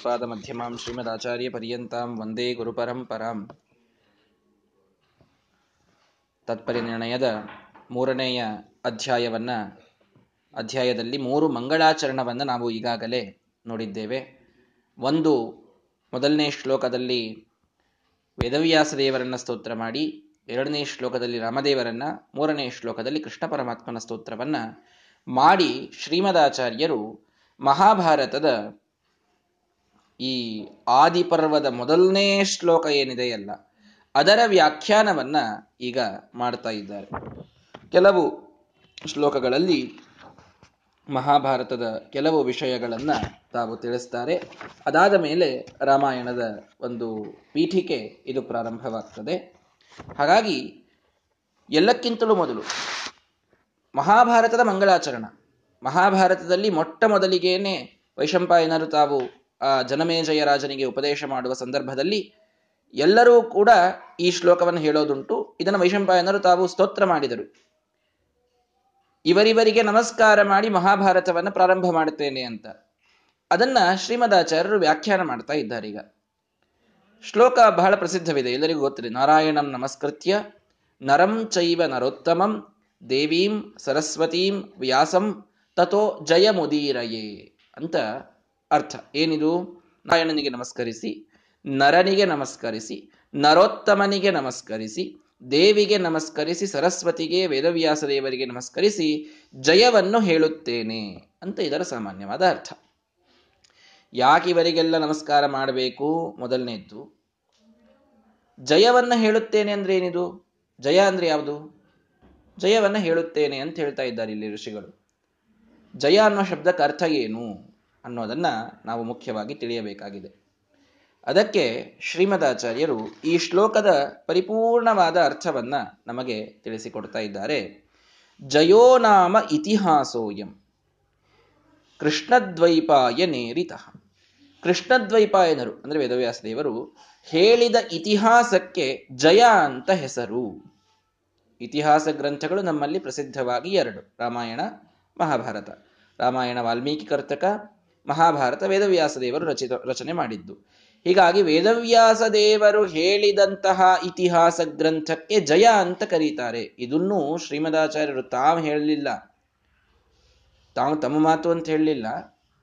ಭಗವತ್ಪಾದಮಧ್ಯಮಾಂ ಶ್ರೀಮದಾಚಾರ್ಯಪರ್ಯಂತಾಂ ವಂದೇ ಗುರುಪರಂಪರಾಂ. ತತ್ಪರಿನಿರ್ಣಯದ ಮೂರನೆಯ ಅಧ್ಯಾಯವನ್ನ, ಅಧ್ಯಾಯದಲ್ಲಿ ಮೂರು ಮಂಗಳಾಚರಣವನ್ನು ನಾವು ಈಗಾಗಲೇ ನೋಡಿದ್ದೇವೆ. ಒಂದು, ಮೊದಲನೇ ಶ್ಲೋಕದಲ್ಲಿ ವೇದವ್ಯಾಸ ದೇವರನ್ನ ಸ್ತೋತ್ರ ಮಾಡಿ, ಎರಡನೇ ಶ್ಲೋಕದಲ್ಲಿ ರಾಮದೇವರನ್ನ, ಮೂರನೇ ಶ್ಲೋಕದಲ್ಲಿ ಕೃಷ್ಣ ಪರಮಾತ್ಮನ ಸ್ತೋತ್ರವನ್ನ ಮಾಡಿ ಶ್ರೀಮದಾಚಾರ್ಯರು ಮಹಾಭಾರತದ ಈ ಆದಿಪರ್ವದ ಮೊದಲನೇ ಶ್ಲೋಕ ಏನಿದೆಯಲ್ಲ ಅದರ ವ್ಯಾಖ್ಯಾನವನ್ನ ಈಗ ಮಾಡ್ತಾ ಇದ್ದಾರೆ. ಕೆಲವು ಶ್ಲೋಕಗಳಲ್ಲಿ ಮಹಾಭಾರತದ ಕೆಲವು ವಿಷಯಗಳನ್ನ ತಾವು ತಿಳಿಸ್ತಾರೆ. ಅದಾದ ಮೇಲೆ ರಾಮಾಯಣದ ಒಂದು ಪೀಠಿಕೆ ಇದು ಪ್ರಾರಂಭವಾಗ್ತದೆ. ಹಾಗಾಗಿ ಎಲ್ಲಕ್ಕಿಂತಲೂ ಮೊದಲು ಮಹಾಭಾರತದ ಮಂಗಳಾಚರಣ. ಮಹಾಭಾರತದಲ್ಲಿ ಮೊಟ್ಟ ಮೊದಲಿಗೇನೆ ವೈಶಂಪಾಯನರು ತಾವು ಆ, ಜನಮೇಜಯ ರಾಜನಿಗೆ ಉಪದೇಶ ಮಾಡುವ ಸಂದರ್ಭದಲ್ಲಿ ಎಲ್ಲರೂ ಕೂಡ ಈ ಶ್ಲೋಕವನ್ನು ಹೇಳೋದುಂಟು. ಇದನ್ನು ವೈಶಂಪಾಯನರು ತಾವು ಸ್ತೋತ್ರ ಮಾಡಿದರು. ಇವರಿವರಿಗೆ ನಮಸ್ಕಾರ ಮಾಡಿ ಮಹಾಭಾರತವನ್ನು ಪ್ರಾರಂಭ ಮಾಡುತ್ತೇನೆ ಅಂತ. ಅದನ್ನ ಶ್ರೀಮದಾಚಾರ್ಯರು ವ್ಯಾಖ್ಯಾನ ಮಾಡ್ತಾ ಇದ್ದಾರೆ ಈಗ. ಶ್ಲೋಕ ಬಹಳ ಪ್ರಸಿದ್ಧವಿದೆ. ಎಲ್ಲರಿಗೂ ಗೊತ್ತಿದೆ. ನಾರಾಯಣಂ ನಮಸ್ಕೃತ್ಯ, ನರಂ ಚೈವ ನರೋತ್ತಮಂ, ದೇವೀಂ ಸರಸ್ವತೀಂ ವ್ಯಾಸಂ ತಥೋ ಜಯ ಮುದೀರಯೇ ಅಂತ ಅರ್ಥ. ಏನಿದು? ನಾರಾಯಣನಿಗೆ ನಮಸ್ಕರಿಸಿ, ನರನಿಗೆ ನಮಸ್ಕರಿಸಿ, ನರೋತ್ತಮನಿಗೆ ನಮಸ್ಕರಿಸಿ, ದೇವಿಗೆ ನಮಸ್ಕರಿಸಿ, ಸರಸ್ವತಿಗೆ, ವೇದವ್ಯಾಸ ದೇವರಿಗೆ ನಮಸ್ಕರಿಸಿ ಜಯವನ್ನು ಹೇಳುತ್ತೇನೆ ಅಂತ ಇದರ ಸಾಮಾನ್ಯವಾದ ಅರ್ಥ. ಯಾಕೆ ಇವರಿಗೆಲ್ಲ ನಮಸ್ಕಾರ ಮಾಡಬೇಕು? ಮೊದಲನೇದ್ದು, ಜಯವನ್ನು ಹೇಳುತ್ತೇನೆ ಅಂದ್ರೆ ಏನಿದು? ಜಯ ಅಂದ್ರೆ ಯಾವುದು? ಜಯವನ್ನು ಹೇಳುತ್ತೇನೆ ಅಂತ ಹೇಳ್ತಾ ಇದ್ದಾರೆ ಇಲ್ಲಿ ಋಷಿಗಳು. ಜಯ ಅನ್ನೋ ಶಬ್ದಕ್ಕೆ ಅರ್ಥ ಏನು? ಅನ್ನೋದನ್ನ ನಾವು ಮುಖ್ಯವಾಗಿ ತಿಳಿಯಬೇಕಾಗಿದೆ. ಅದಕ್ಕೆ ಶ್ರೀಮದಾಚಾರ್ಯರು ಈ ಶ್ಲೋಕದ ಪರಿಪೂರ್ಣವಾದ ಅರ್ಥವನ್ನ ನಮಗೆ ತಿಳಿಸಿಕೊಡ್ತಾ ಇದ್ದಾರೆ. ಜಯೋ ನಾಮ ಇತಿಹಾಸೋಯಂ. ಕೃಷ್ಣದ್ವೈಪಾಯನೇರಿತಃ ಕೃಷ್ಣದ್ವೈಪಾಯನರು, ಅಂದ್ರೆ ವೇದವ್ಯಾಸ ದೇವರು ಹೇಳಿದ ಇತಿಹಾಸಕ್ಕೆ ಜಯ ಅಂತ ಹೆಸರು. ಇತಿಹಾಸ ಗ್ರಂಥಗಳು ನಮ್ಮಲ್ಲಿ ಪ್ರಸಿದ್ಧವಾಗಿ ಎರಡು, ರಾಮಾಯಣ, ಮಹಾಭಾರತ. ರಾಮಾಯಣ ವಾಲ್ಮೀಕಿ ಕರ್ತಕ ಮಹಾಭಾರತ ವೇದವ್ಯಾಸ ದೇವರು ರಚಿತ, ರಚನೆ ಮಾಡಿದ್ದು. ಹೀಗಾಗಿ ವೇದವ್ಯಾಸ ದೇವರು ಹೇಳಿದಂತಹ ಇತಿಹಾಸ ಗ್ರಂಥಕ್ಕೆ ಜಯ ಅಂತ ಕರೀತಾರೆ. ಇದನ್ನು ಶ್ರೀಮದಾಚಾರ್ಯರು ತಾವು ಹೇಳಲಿಲ್ಲ. ತಾವು ತಮ್ಮ ಮಾತು ಅಂತ ಹೇಳಲಿಲ್ಲ.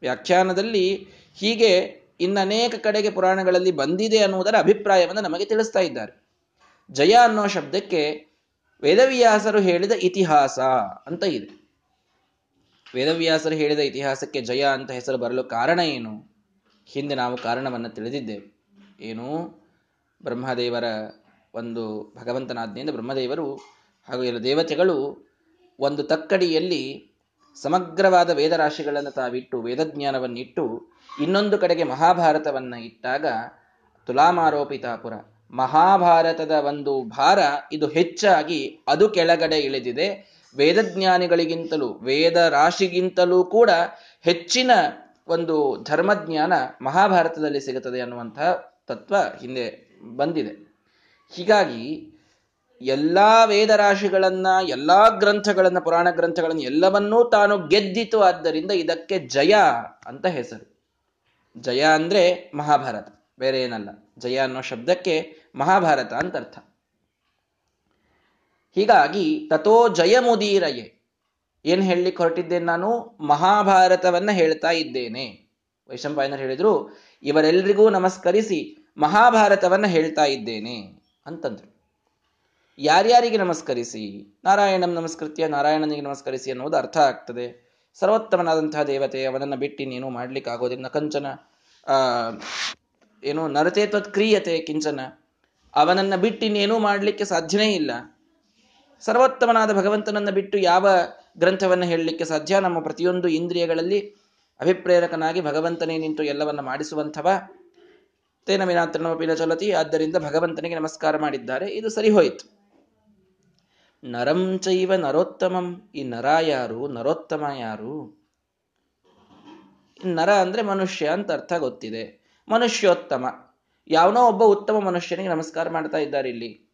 ವ್ಯಾಖ್ಯಾನದಲ್ಲಿ ಹೀಗೆ ಇನ್ನನೇಕ ಕಡೆಗೆ ಪುರಾಣಗಳಲ್ಲಿ ಬಂದಿದೆ ಅನ್ನುವುದರ ಅಭಿಪ್ರಾಯವನ್ನು ನಮಗೆ ತಿಳಿಸ್ತಾ ಇದ್ದಾರೆ. ಜಯ ಅನ್ನೋ ಶಬ್ದಕ್ಕೆ ವೇದವ್ಯಾಸರು ಹೇಳಿದ ಇತಿಹಾಸ ಅಂತ ಇದೆ. ವೇದವ್ಯಾಸರು ಹೇಳಿದ ಇತಿಹಾಸಕ್ಕೆ ಜಯ ಅಂತ ಹೆಸರು ಬರಲು ಕಾರಣ ಏನು? ಹಿಂದೆ ನಾವು ಕಾರಣವನ್ನು ತಿಳಿದಿದ್ದೇವೆ. ಏನು? ಬ್ರಹ್ಮದೇವರ ಒಂದು ಭಗವಂತನಾಜ್ಞೆಯಿಂದ ಬ್ರಹ್ಮದೇವರು ಹಾಗೂ ಎಲ್ಲ ದೇವತೆಗಳು ಒಂದು ತಕ್ಕಡಿಯಲ್ಲಿ ಸಮಗ್ರವಾದ ವೇದರಾಶಿಗಳನ್ನು ತಾವಿಟ್ಟು ವೇದಜ್ಞಾನವನ್ನಿಟ್ಟು ಇನ್ನೊಂದು ಕಡೆಗೆ ಮಹಾಭಾರತವನ್ನು ಇಟ್ಟಾಗ ತುಲಾಮಾರೋಪಿತಾಪುರ. ಮಹಾಭಾರತದ ಒಂದು ಭಾರ ಇದು ಹೆಚ್ಚಾಗಿ ಅದು ಕೆಳಗಡೆ ಇಳಿದಿದೆ. ವೇದಜ್ಞಾನಿಗಳಿಗಿಂತಲೂ, ವೇದ ರಾಶಿಗಿಂತಲೂ ಕೂಡ ಹೆಚ್ಚಿನ ಒಂದು ಧರ್ಮಜ್ಞಾನ ಮಹಾಭಾರತದಲ್ಲಿ ಸಿಗುತ್ತದೆ ಅನ್ನುವಂತಹ ತತ್ವ ಹಿಂದೆ ಬಂದಿದೆ. ಹೀಗಾಗಿ ಎಲ್ಲ ವೇದ ರಾಶಿಗಳನ್ನ, ಎಲ್ಲ ಗ್ರಂಥಗಳನ್ನ, ಪುರಾಣ ಗ್ರಂಥಗಳನ್ನು ಎಲ್ಲವನ್ನೂ ತಾನು ಗೆದ್ದಿತು. ಆದ್ದರಿಂದ ಇದಕ್ಕೆ ಜಯ ಅಂತ ಹೆಸರು. ಜಯ ಅಂದ್ರೆ ಮಹಾಭಾರತ, ಬೇರೆ ಏನಲ್ಲ. ಜಯ ಅನ್ನೋ ಶಬ್ದಕ್ಕೆ ಮಹಾಭಾರತ ಅಂತ ಅರ್ಥ. ಹೀಗಾಗಿ ತಥೋ ಜಯಮುದೀರಯೇ. ಏನ್ ಹೇಳಲಿಕ್ಕೆ ಹೊರಟಿದ್ದೇನೆ ನಾನು? ಮಹಾಭಾರತವನ್ನ ಹೇಳ್ತಾ ಇದ್ದೇನೆ. ವೈಶಂಪಾಯನರು ಹೇಳಿದ್ರು ಇವರೆಲ್ಲರಿಗೂ ನಮಸ್ಕರಿಸಿ ಮಹಾಭಾರತವನ್ನ ಹೇಳ್ತಾ ಇದ್ದೇನೆ ಅಂತಂದ್ರು. ಯಾರ್ಯಾರಿಗೆ ನಮಸ್ಕರಿಸಿ? ನಾರಾಯಣಂ ನಮಸ್ಕೃತ್ಯ, ನಾರಾಯಣನಿಗೆ ನಮಸ್ಕರಿಸಿ ಅನ್ನೋದು ಅರ್ಥ ಆಗ್ತದೆ. ಸರ್ವೋತ್ತಮನಾದಂತಹ ದೇವತೆ, ಅವನನ್ನ ಬಿಟ್ಟು ನೀನು ಮಾಡ್ಲಿಕ್ಕೆ ಆಗೋದಿಲ್ಲ. ಕಂಚನ ಏನು ನರತೆ ಕ್ರಿಯತೆ ಕಿಂಚನ. ಅವನನ್ನ ಬಿಟ್ಟು ಇನ್ನೇನೂ ಮಾಡಲಿಕ್ಕೆ ಸಾಧ್ಯನೇ ಇಲ್ಲ. ಸರ್ವೋತ್ತಮನಾದ ಭಗವಂತನನ್ನು ಬಿಟ್ಟು ಯಾವ ಗ್ರಂಥವನ್ನು ಹೇಳಲಿಕ್ಕೆ ಸಾಧ್ಯ? ನಮ್ಮ ಪ್ರತಿಯೊಂದು ಇಂದ್ರಿಯಗಳಲ್ಲಿ ಅಭಿಪ್ರೇರಕನಾಗಿ ಭಗವಂತನೇ ನಿಂತು ಎಲ್ಲವನ್ನು ಮಾಡಿಸುವಂಥವ. ತೇನ ವಿನಾತ್ರನಮಪಿನ ಚಲತಿ. ಆದ್ದರಿಂದ ಭಗವಂತನಿಗೆ ನಮಸ್ಕಾರ ಮಾಡಿದ್ದಾರೆ. ಇದು ಸರಿ ಹೋಯಿತು. ನರಂ ಚೈವ ನರೋತ್ತಮಂ. ಈ ನರ ಯಾರು? ನರೋತ್ತಮ ಯಾರು? ನರ ಅಂದ್ರೆ ಮನುಷ್ಯ ಅಂತ ಅರ್ಥ ಗೊತ್ತಿದೆ. ಮನುಷ್ಯೋತ್ತಮ. ಯಾವನೋ ಒಬ್ಬ ಉತ್ತಮ ಮನುಷ್ಯನಿಗೆ ನಮಸ್ಕಾರ ಮಾಡ್ತಾ ಇದ್ದಾರೆ ಇಲ್ಲಿ.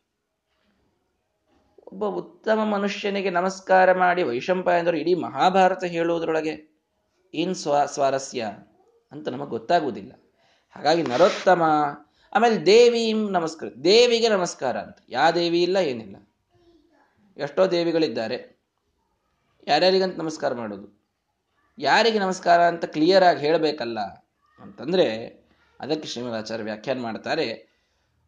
ಒಬ್ಬ ಉತ್ತಮ ಮನುಷ್ಯನಿಗೆ ನಮಸ್ಕಾರ ಮಾಡಿ ವೈಶಂಪಾಯನರು ಇಡೀ ಮಹಾಭಾರತ ಹೇಳುವುದರೊಳಗೆ ಏನ್ ಸ್ವ, ಸ್ವಾರಸ್ಯ ಅಂತ ನಮಗೆ ಗೊತ್ತಾಗುವುದಿಲ್ಲ. ಹಾಗಾಗಿ ನರೋತ್ತಮ, ಆಮೇಲೆ ದೇವಿ ನಮಸ್ಕಾರ, ದೇವಿಗೆ ನಮಸ್ಕಾರ ಅಂತ. ಯಾ ದೇವಿ ಇಲ್ಲ, ಏನಿಲ್ಲ. ಎಷ್ಟೋ ದೇವಿಗಳಿದ್ದಾರೆ. ಯಾರ್ಯಾರಿಗಂತ ನಮಸ್ಕಾರ ಮಾಡೋದು? ಯಾರಿಗೆ ನಮಸ್ಕಾರ ಅಂತ ಕ್ಲಿಯರ್ ಆಗಿ ಹೇಳಬೇಕಲ್ಲ ಅಂತಂದ್ರೆ, ಅದಕ್ಕೆ ಶ್ರೀಮದಾಚಾರ್ಯ ವ್ಯಾಖ್ಯಾನ ಮಾಡ್ತಾರೆ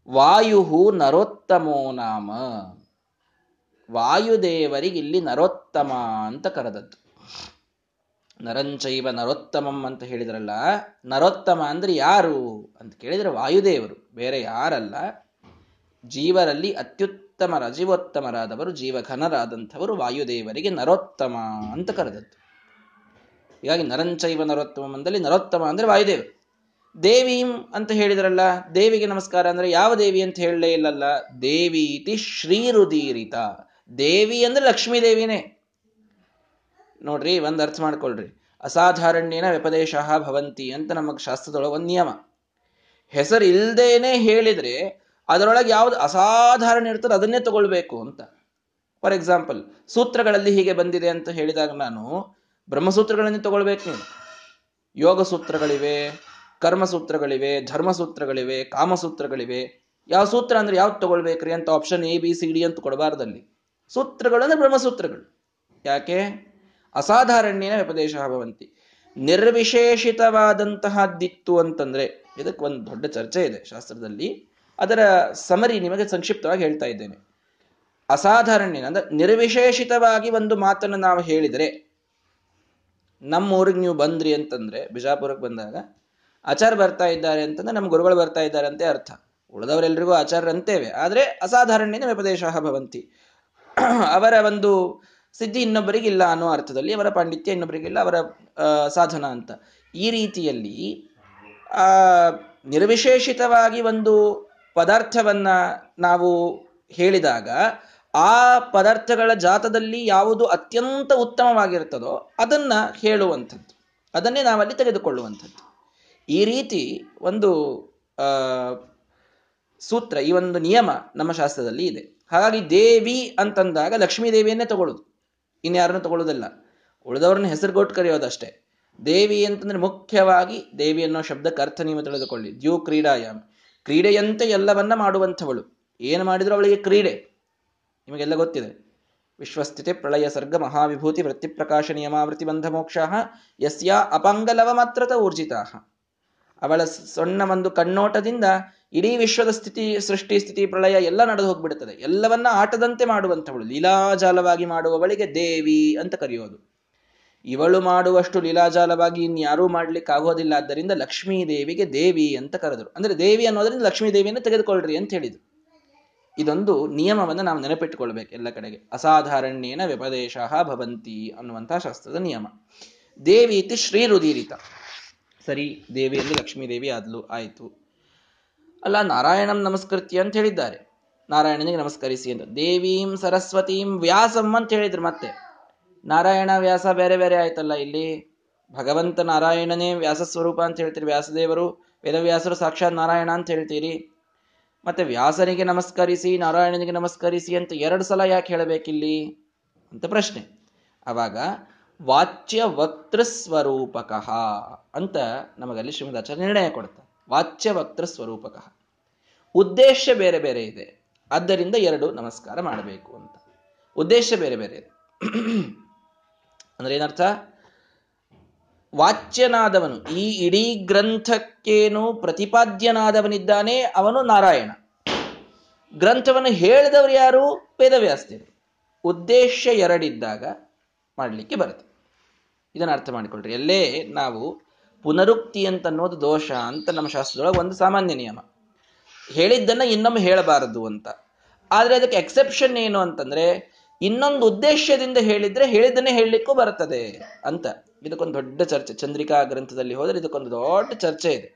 ವಾಯು ನರೋತ್ತಮೋ ನಾಮ. ವಾಯುದೇವರಿಗೆ ಇಲ್ಲಿ ನರೋತ್ತಮ ಅಂತ ಕರೆದದ್ದು. ನರಂಚೈವ ನರೋತ್ತಮಂ ಅಂತ ಹೇಳಿದ್ರಲ್ಲ, ನರೋತ್ತಮ ಅಂದ್ರೆ ಯಾರು ಅಂತ ಕೇಳಿದ್ರೆ ವಾಯುದೇವರು, ಬೇರೆ ಯಾರಲ್ಲ. ಜೀವರಲ್ಲಿ ಅತ್ಯುತ್ತಮರ ಜೀವೋತ್ತಮರಾದವರು ಜೀವಘನರಾದಂಥವರು ವಾಯುದೇವರಿಗೆ ನರೋತ್ತಮ ಅಂತ ಕರೆದದ್ದು. ಹೀಗಾಗಿ ನರಂಚೈವ ನರೋತ್ತಮಂ ಅಂದಲ್ಲಿ ನರೋತ್ತಮ ಅಂದ್ರೆ ವಾಯುದೇವರು. ದೇವೀಂ ಅಂತ ಹೇಳಿದ್ರಲ್ಲ, ದೇವಿಗೆ ನಮಸ್ಕಾರ ಅಂದ್ರೆ ಯಾವ ದೇವಿ ಅಂತ ಹೇಳಲೇ ಇಲ್ಲಲ್ಲ ದೇವೀತಿ ಶ್ರೀರುದೀರಿತ. ದೇವಿ ಅಂದ್ರೆ ಲಕ್ಷ್ಮೀ ದೇವಿನೇ. ನೋಡ್ರಿ, ಒಂದು ಅರ್ಥ ಮಾಡ್ಕೊಳ್ರಿ. ಅಸಾಧಾರಣ್ಯನ ವ್ಯಪದೇಶ ಭವಂತಿ ಅಂತ ನಮಗೆ ಶಾಸ್ತ್ರದೊಳಗೆ ಒಂದು ನಿಯಮ. ಹೆಸರು ಇಲ್ದೇನೆ ಹೇಳಿದ್ರೆ ಅದರೊಳಗೆ ಯಾವ್ದು ಅಸಾಧಾರಣ ಇರ್ತದೆ, ಅದನ್ನೇ ತಗೊಳ್ಬೇಕು ಅಂತ. ಫಾರ್ ಎಕ್ಸಾಂಪಲ್ ಸೂತ್ರಗಳಲ್ಲಿ ಹೀಗೆ ಬಂದಿದೆ ಅಂತ ಹೇಳಿದಾಗ ನಾನು, ಬ್ರಹ್ಮಸೂತ್ರಗಳನ್ನೇ ತಗೊಳ್ಬೇಕು ನೀವು ಯೋಗ ಸೂತ್ರಗಳಿವೆ ಕರ್ಮಸೂತ್ರಗಳಿವೆ ಧರ್ಮಸೂತ್ರಗಳಿವೆ ಕಾಮಸೂತ್ರಗಳಿವೆ ಯಾವ ಸೂತ್ರ ಅಂದ್ರೆ ಯಾವ್ದು ತಗೊಳ್ಬೇಕ್ರಿ ಅಂತ option A B C D ಅಂತ ಕೊಡಬಾರ್ದಲ್ಲಿ ಸೂತ್ರಗಳು ಅಂದ್ರೆ ಬ್ರಹ್ಮಸೂತ್ರಗಳು. ಯಾಕೆ? ಅಸಾಧಾರಣ್ಯನ ವ್ಯಪದೇಶ ಭವಂತಿ. ನಿರ್ವಿಶೇಷಿತವಾದಂತಹದ್ದಿತ್ತು ಅಂತಂದ್ರೆ, ಇದಕ್ಕೆ ಒಂದು ದೊಡ್ಡ ಚರ್ಚೆ ಇದೆ ಶಾಸ್ತ್ರದಲ್ಲಿ. ಅದರ ಸಮರಿ ನಿಮಗೆ ಸಂಕ್ಷಿಪ್ತವಾಗಿ ಹೇಳ್ತಾ ಇದ್ದೇನೆ. ಅಸಾಧಾರಣ್ಯ ಅಂದ್ರೆ ನಿರ್ವಿಶೇಷಿತವಾಗಿ ಒಂದು ಮಾತನ್ನು ನಾವು ಹೇಳಿದರೆ ನಮ್ಮ ಊರಿಗೆ ನೀವು ಬಂದ್ರಿ ಅಂತಂದ್ರೆ, ಬಿಜಾಪುರಕ್ಕೆ ಬಂದಾಗ ಆಚಾರ ಬರ್ತಾ ಇದ್ದಾರೆ ಅಂತಂದ್ರೆ ನಮ್ಮ ಗುರುಗಳು ಬರ್ತಾ ಇದ್ದಾರೆ ಅಂತ ಅರ್ಥ. ಉಳಿದವರೆಲ್ಲರಿಗೂ ಆಚಾರ ಅಂತೇವೆ ಆದ್ರೆ ಅಸಾಧಾರಣ್ಯನ ವ್ಯಪದೇಶ ಭವಂತಿ. ಅವರ ಒಂದು ಸಿದ್ಧಿ ಇನ್ನೊಬ್ಬರಿಗೆ ಇಲ್ಲ ಅನ್ನೋ ಅರ್ಥದಲ್ಲಿ ಅವರ ಪಾಂಡಿತ್ಯ ಇನ್ನೊಬ್ಬರಿಗಿಲ್ಲ ಅವರ ಸಾಧನ ಅಂತ. ಈ ರೀತಿಯಲ್ಲಿ ನಿರ್ವಿಶೇಷಿತವಾಗಿ ಒಂದು ಪದಾರ್ಥವನ್ನ ನಾವು ಹೇಳಿದಾಗ, ಆ ಪದಾರ್ಥಗಳ ಜಾತದಲ್ಲಿ ಯಾವುದು ಅತ್ಯಂತ ಉತ್ತಮವಾಗಿರ್ತದೋ ಅದನ್ನ ಹೇಳುವಂಥದ್ದು. ಅದನ್ನೇ ನಾವಲ್ಲಿ ತೆಗೆದುಕೊಳ್ಳುವಂಥದ್ದು. ಈ ರೀತಿ ಒಂದು ಸೂತ್ರ, ಈ ಒಂದು ನಿಯಮ ನಮ್ಮ ಶಾಸ್ತ್ರದಲ್ಲಿ ಇದೆ. ಹಾಗಾಗಿ ದೇವಿ ಅಂತಂದಾಗ ಲಕ್ಷ್ಮೀ ದೇವಿಯನ್ನೇ ತಗೊಳ್ಳೋದು ಇನ್ಯಾರನ್ನು ತಗೊಳ್ಳೋದಿಲ್ಲ ಉಳಿದವ್ರನ್ನ ಹೆಸರುಗೊಟ್ಟು ಕರೆಯೋದಷ್ಟೇ ದೇವಿ ಅಂತಂದ್ರೆ ಮುಖ್ಯವಾಗಿ ದೇವಿ ಅನ್ನೋ ಶಬ್ದಕ್ಕೆ ಅರ್ಥ ನೀವು ತಿಳಿದುಕೊಳ್ಳಿ. ದ್ಯೂ ಕ್ರೀಡಾಯಾಮ್ ಕ್ರೀಡೆಯಂತೆ ಎಲ್ಲವನ್ನ ಮಾಡುವಂಥವಳು. ಏನು ಮಾಡಿದ್ರು ಅವಳಿಗೆ ಕ್ರೀಡೆ. ನಿಮಗೆಲ್ಲ ಗೊತ್ತಿದೆ. ವಿಶ್ವಸ್ಥಿತಿ, ಪ್ರಳಯ, ಸರ್ಗ, ಮಹಾವಿಭೂತಿ, ವೃತ್ತಿಪ್ರಕಾಶ ನಿಯಮಾವೃತಿ ಬಂಧ ಮೋಕ್ಷ ಯಸ್ಯ ಅಪಂಗಲವ ಮಾತ್ರತ ಊರ್ಜಿತಾ ಅವಳ ಸಣ್ಣ ಒಂದು ಕಣ್ಣೋಟದಿಂದ ಇಡೀ ವಿಶ್ವದ ಸ್ಥಿತಿ, ಸೃಷ್ಟಿ, ಸ್ಥಿತಿ, ಪ್ರಳಯ ಎಲ್ಲ ನಡೆದು ಹೋಗ್ಬಿಡುತ್ತದೆ. ಎಲ್ಲವನ್ನ ಆಟದಂತೆ ಮಾಡುವಂಥವಳು. ಲೀಲಾಜಾಲವಾಗಿ ಮಾಡುವವಳಿಗೆ ದೇವಿ ಅಂತ ಕರೆಯೋದು. ಇವಳು ಮಾಡುವಷ್ಟು ಲೀಲಾಜಾಲವಾಗಿ ಇನ್ಯಾರೂ ಮಾಡ್ಲಿಕ್ಕೆ ಆಗೋದಿಲ್ಲ. ಆದ್ದರಿಂದ ಲಕ್ಷ್ಮೀ ದೇವಿಗೆ ದೇವಿ ಅಂತ ಕರೆದರು. ಅಂದ್ರೆ ದೇವಿ ಅನ್ನೋದ್ರಿಂದ ಲಕ್ಷ್ಮೀ ದೇವಿಯನ್ನು ತೆಗೆದುಕೊಳ್ಳ್ರಿ ಅಂತ ಹೇಳಿದ್ರು. ಇದೊಂದು ನಿಯಮವನ್ನು ನಾವು ನೆನಪಿಟ್ಟುಕೊಳ್ಬೇಕು ಎಲ್ಲ ಕಡೆಗೆ. ಅಸಾಧಾರಣ್ಯೇನ ವ್ಯಪದೇಶ ಭವಂತಿ ಅನ್ನುವಂತಹ ಶಾಸ್ತ್ರದ ನಿಯಮ. ದೇವಿ ಇತಿ ಶ್ರೀರುದೀರಿತ. ಸರಿ, ದೇವಿಯಲ್ಲಿ ಲಕ್ಷ್ಮೀ ದೇವಿ ಆದ್ಲು, ಆಯ್ತು. ಅಲ್ಲ, ನಾರಾಯಣಂ ನಮಸ್ಕೃತ್ಯ ಅಂತ ಹೇಳಿದ್ದಾರೆ. ನಾರಾಯಣನಿಗೆ ನಮಸ್ಕರಿಸಿ ಅಂತ ದೇವೀಂ ಸರಸ್ವತೀಂ ವ್ಯಾಸಂ ಅಂತ ಹೇಳಿದ್ರು ಮತ್ತೆ. ನಾರಾಯಣ ವ್ಯಾಸ ಬೇರೆ ಬೇರೆ ಆಯ್ತಲ್ಲ ಇಲ್ಲಿ? ಭಗವಂತ ನಾರಾಯಣನೇ ವ್ಯಾಸ ಸ್ವರೂಪ ಅಂತ ಹೇಳ್ತೀರಿ, ವ್ಯಾಸದೇವರು. ವೇದವ್ಯಾಸರು ಸಾಕ್ಷಾತ್ ನಾರಾಯಣ ಅಂತ ಹೇಳ್ತೀರಿ. ಮತ್ತೆ ವ್ಯಾಸನಿಗೆ ನಮಸ್ಕರಿಸಿ, ನಾರಾಯಣನಿಗೆ ನಮಸ್ಕರಿಸಿ ಅಂತ ಎರಡು ಸಲ ಯಾಕೆ ಹೇಳಬೇಕಿಲ್ಲಿ? ಅಂತ ಪ್ರಶ್ನೆ. ಅವಾಗ, ವಾಚ್ಯ ವಕ್ತೃಸ್ವರೂಪಕಃ ಅಂತ ನಮಗಲ್ಲಿ ಶ್ರೀಮದಾಚಾರ್ಯ ನಿರ್ಣಯ ಕೊಡ್ತಾರೆ ವಾಚ್ಯ ವಕ್ತೃ ಸ್ವರೂಪಕಃ. ಉದ್ದೇಶ ಬೇರೆ ಬೇರೆ ಇದೆ. ಆದ್ದರಿಂದ ಎರಡು ನಮಸ್ಕಾರ ಮಾಡಬೇಕು ಅಂತ. ಉದ್ದೇಶ ಬೇರೆ ಬೇರೆ ಇದೆ. ಅಂದ್ರೆ ಏನರ್ಥ? ವಾಚ್ಯನಾದವನು, ಈ ಇಡೀ ಗ್ರಂಥಕ್ಕೇನು ಪ್ರತಿಪಾದ್ಯನಾದವನಿದ್ದಾನೆ, ಅವನು ನಾರಾಯಣ. ಗ್ರಂಥವನ್ನು ಹೇಳಿದವರು ಯಾರು? ವೇದವ್ಯಾಸ್ತಿರು ಉದ್ದೇಶ ಎರಡಿದ್ದಾಗ ಮಾಡಲಿಕ್ಕೆ ಬರುತ್ತೆ. ಇದನ್ನು ಅರ್ಥ ಮಾಡಿಕೊಳ್ಳ್ರಿ ಎಲ್ಲೇ ನಾವು ಪುನರುಕ್ತಿ ಅಂತ ಅನ್ನೋದು ದೋಷ ಅಂತ ನಮ್ಮ ಶಾಸ್ತ್ರದೊಳಗೆ ಒಂದು ಸಾಮಾನ್ಯ ನಿಯಮ. ಹೇಳಿದ್ದನ್ನ ಇನ್ನೊಮ್ಮೆ ಹೇಳಬಾರದು ಅಂತ. ಆದ್ರೆ ಅದಕ್ಕೆ ಎಕ್ಸೆಪ್ಷನ್ ಏನು ಅಂತಂದ್ರೆ, ಇನ್ನೊಂದು ಉದ್ದೇಶದಿಂದ ಹೇಳಿದ್ರೆ ಹೇಳಿದ್ದನ್ನೇ ಹೇಳಲಿಕ್ಕೂ ಬರ್ತದೆ ಅಂತ. ಇದಕ್ಕೊಂದು ದೊಡ್ಡ ಚರ್ಚೆ. ಚಂದ್ರಿಕಾ ಗ್ರಂಥದಲ್ಲಿ ಹೋದರೆ ಇದಕ್ಕೊಂದು ದೊಡ್ಡ ಚರ್ಚೆ ಇದೆ.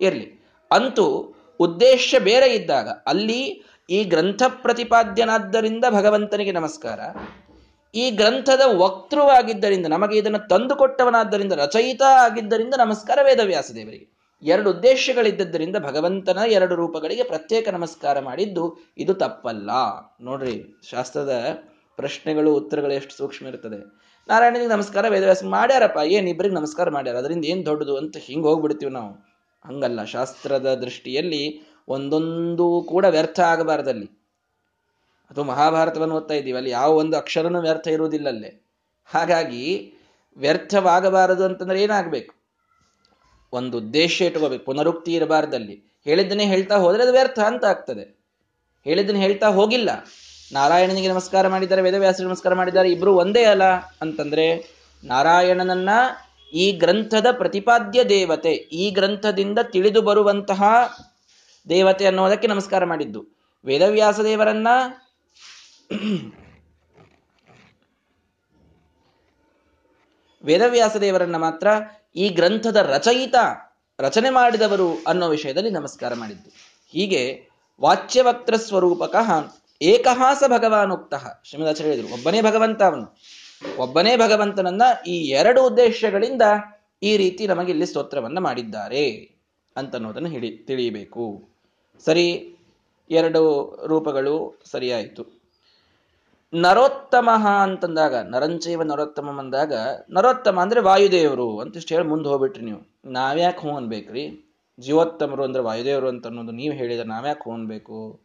ಇರಲಿ. ಅಂತೂ ಉದ್ದೇಶ ಬೇರೆ ಇದ್ದಾಗ, ಅಲ್ಲಿ ಈ ಗ್ರಂಥ ಪ್ರತಿಪಾದ್ಯನಾದ್ದರಿಂದ ಭಗವಂತನಿಗೆ ನಮಸ್ಕಾರ. ಈ ಗ್ರಂಥದ ವಕ್ತೃವಾಗಿದ್ದರಿಂದ, ನಮಗೆ ಇದನ್ನು ತಂದುಕೊಟ್ಟವನಾದ್ದರಿಂದ, ರಚಯಿತ ಆಗಿದ್ದರಿಂದ ನಮಸ್ಕಾರ ವೇದವ್ಯಾಸ ದೇವರಿಗೆ. ಎರಡು ಉದ್ದೇಶಗಳಿದ್ದದ್ದರಿಂದ ಭಗವಂತನ ಎರಡು ರೂಪಗಳಿಗೆ ಪ್ರತ್ಯೇಕ ನಮಸ್ಕಾರ ಮಾಡಿದ್ದು ಇದು ತಪ್ಪಲ್ಲ. ನೋಡ್ರಿ, ಶಾಸ್ತ್ರದ ಪ್ರಶ್ನೆಗಳು, ಉತ್ತರಗಳು ಎಷ್ಟು ಸೂಕ್ಷ್ಮ ಇರ್ತದೆ. ನಾರಾಯಣನಿಗೆ ನಮಸ್ಕಾರ, ವೇದವ್ಯಾಸ ಮಾಡ್ಯಾರಪ್ಪ, ಏನು ಇಬ್ಬರಿಗೆ ನಮಸ್ಕಾರ ಮಾಡ್ಯಾರ? ಅದರಿಂದ ಏನು ದೊಡ್ಡದು ಅಂತ ಹಿಂಗೆ ಹೋಗ್ಬಿಡ್ತೀವಿ ನಾವು. ಹಂಗಲ್ಲ, ಶಾಸ್ತ್ರದ ದೃಷ್ಟಿಯಲ್ಲಿ ಒಂದೊಂದು ಕೂಡ ವ್ಯರ್ಥ ಆಗಬಾರದಲ್ಲಿ ಅದು ಮಹಾಭಾರತವನ್ನು ಓದ್ತಾ ಇದ್ದೀವಿ, ಅಲ್ಲಿ ಯಾವ ಒಂದು ಅಕ್ಷರನೂ ವ್ಯರ್ಥ ಇರುವುದಿಲ್ಲ ಅಲ್ಲೇ. ಹಾಗಾಗಿ ವ್ಯರ್ಥವಾಗಬಾರದು ಅಂತಂದ್ರೆ ಏನಾಗಬೇಕು? ಒಂದು ಉದ್ದೇಶ ಇಟ್ಕೋಬೇಕು. ಪುನರುಕ್ತಿ ಇರಬಾರ್ದಲ್ಲಿ. ಹೇಳಿದ್ದನ್ನೇ ಹೇಳ್ತಾ ಹೋದ್ರೆ ಅದು ವ್ಯರ್ಥ ಅಂತ ಆಗ್ತದೆ. ಹೇಳಿದ್ದನ್ನು ಹೇಳ್ತಾ ಹೋಗಿಲ್ಲ. ನಾರಾಯಣನಿಗೆ ನಮಸ್ಕಾರ ಮಾಡಿದ್ದಾರೆ ವೇದವ್ಯಾಸರಿಗೆ ನಮಸ್ಕಾರ ಮಾಡಿದ್ದಾರೆ, ಇಬ್ರು ಒಂದೇ ಅಲ್ಲ ಅಂತಂದ್ರೆ, ನಾರಾಯಣನನ್ನ ಈ ಗ್ರಂಥದ ಪ್ರತಿಪಾದ್ಯ ದೇವತೆ, ಈ ಗ್ರಂಥದಿಂದ ತಿಳಿದು ಬರುವಂತಹ ದೇವತೆ ಅನ್ನೋದಕ್ಕೆ ನಮಸ್ಕಾರ ಮಾಡಿದ್ದು. ವೇದವ್ಯಾಸ ದೇವರನ್ನ ವೇದವ್ಯಾಸ ದೇವರನ್ನ ಮಾತ್ರ ಈ ಗ್ರಂಥದ ರಚಯಿತ, ರಚನೆ ಮಾಡಿದವರು ಅನ್ನೋ ವಿಷಯದಲ್ಲಿ ನಮಸ್ಕಾರ ಮಾಡಿದ್ದು. ಹೀಗೆ ವಾಚ್ಯವಕ್ತ ಸ್ವರೂಪಕಃ ಏಕಹಾಸ ಭಗವಾನುಕ್ತ ಶ್ರೀಮದಾಚಾರ್ಯ ಹೇಳಿದರು, ಒಬ್ಬನೇ ಭಗವಂತ ಅವನು. ಒಬ್ಬನೇ ಭಗವಂತನನ್ನ ಈ ಎರಡು ಉದ್ದೇಶಗಳಿಂದ ಈ ರೀತಿ ನಮಗೆ ಇಲ್ಲಿ ಸ್ತೋತ್ರವನ್ನು ಮಾಡಿದ್ದಾರೆ ಅಂತನ್ನೋದನ್ನು ಹಿಡಿ ತಿಳಿಯಬೇಕು. ಸರಿ, ಎರಡು ರೂಪಗಳು ಸರಿಯಾಯಿತು. ನರೋತ್ತಮ ಅಂತಂದಾಗ ನರಂಚೈವ ನರೋತ್ತಮ ಅಂದಾಗ, ನರೋತ್ತಮ ಅಂದ್ರೆ ವಾಯುದೇವರು ಅಂತ ಇಷ್ಟು ಹೇಳಿ ಮುಂದೆ ಹೋಗ್ಬಿಟ್ರಿ ನೀವು. ನಾವ್ಯಾಕೆ ಹೂ ಅನ್ಬೇಕ್ರಿ? ಜೀವೋತ್ತಮರು ಅಂದ್ರೆ ವಾಯುದೇವರು ಅಂತ ಅನ್ನೋದು ನೀವು ಹೇಳಿದ್ರೆ ನಾವ್ಯಾಕೆ ಹೂ ಅನ್ಬೇಕು?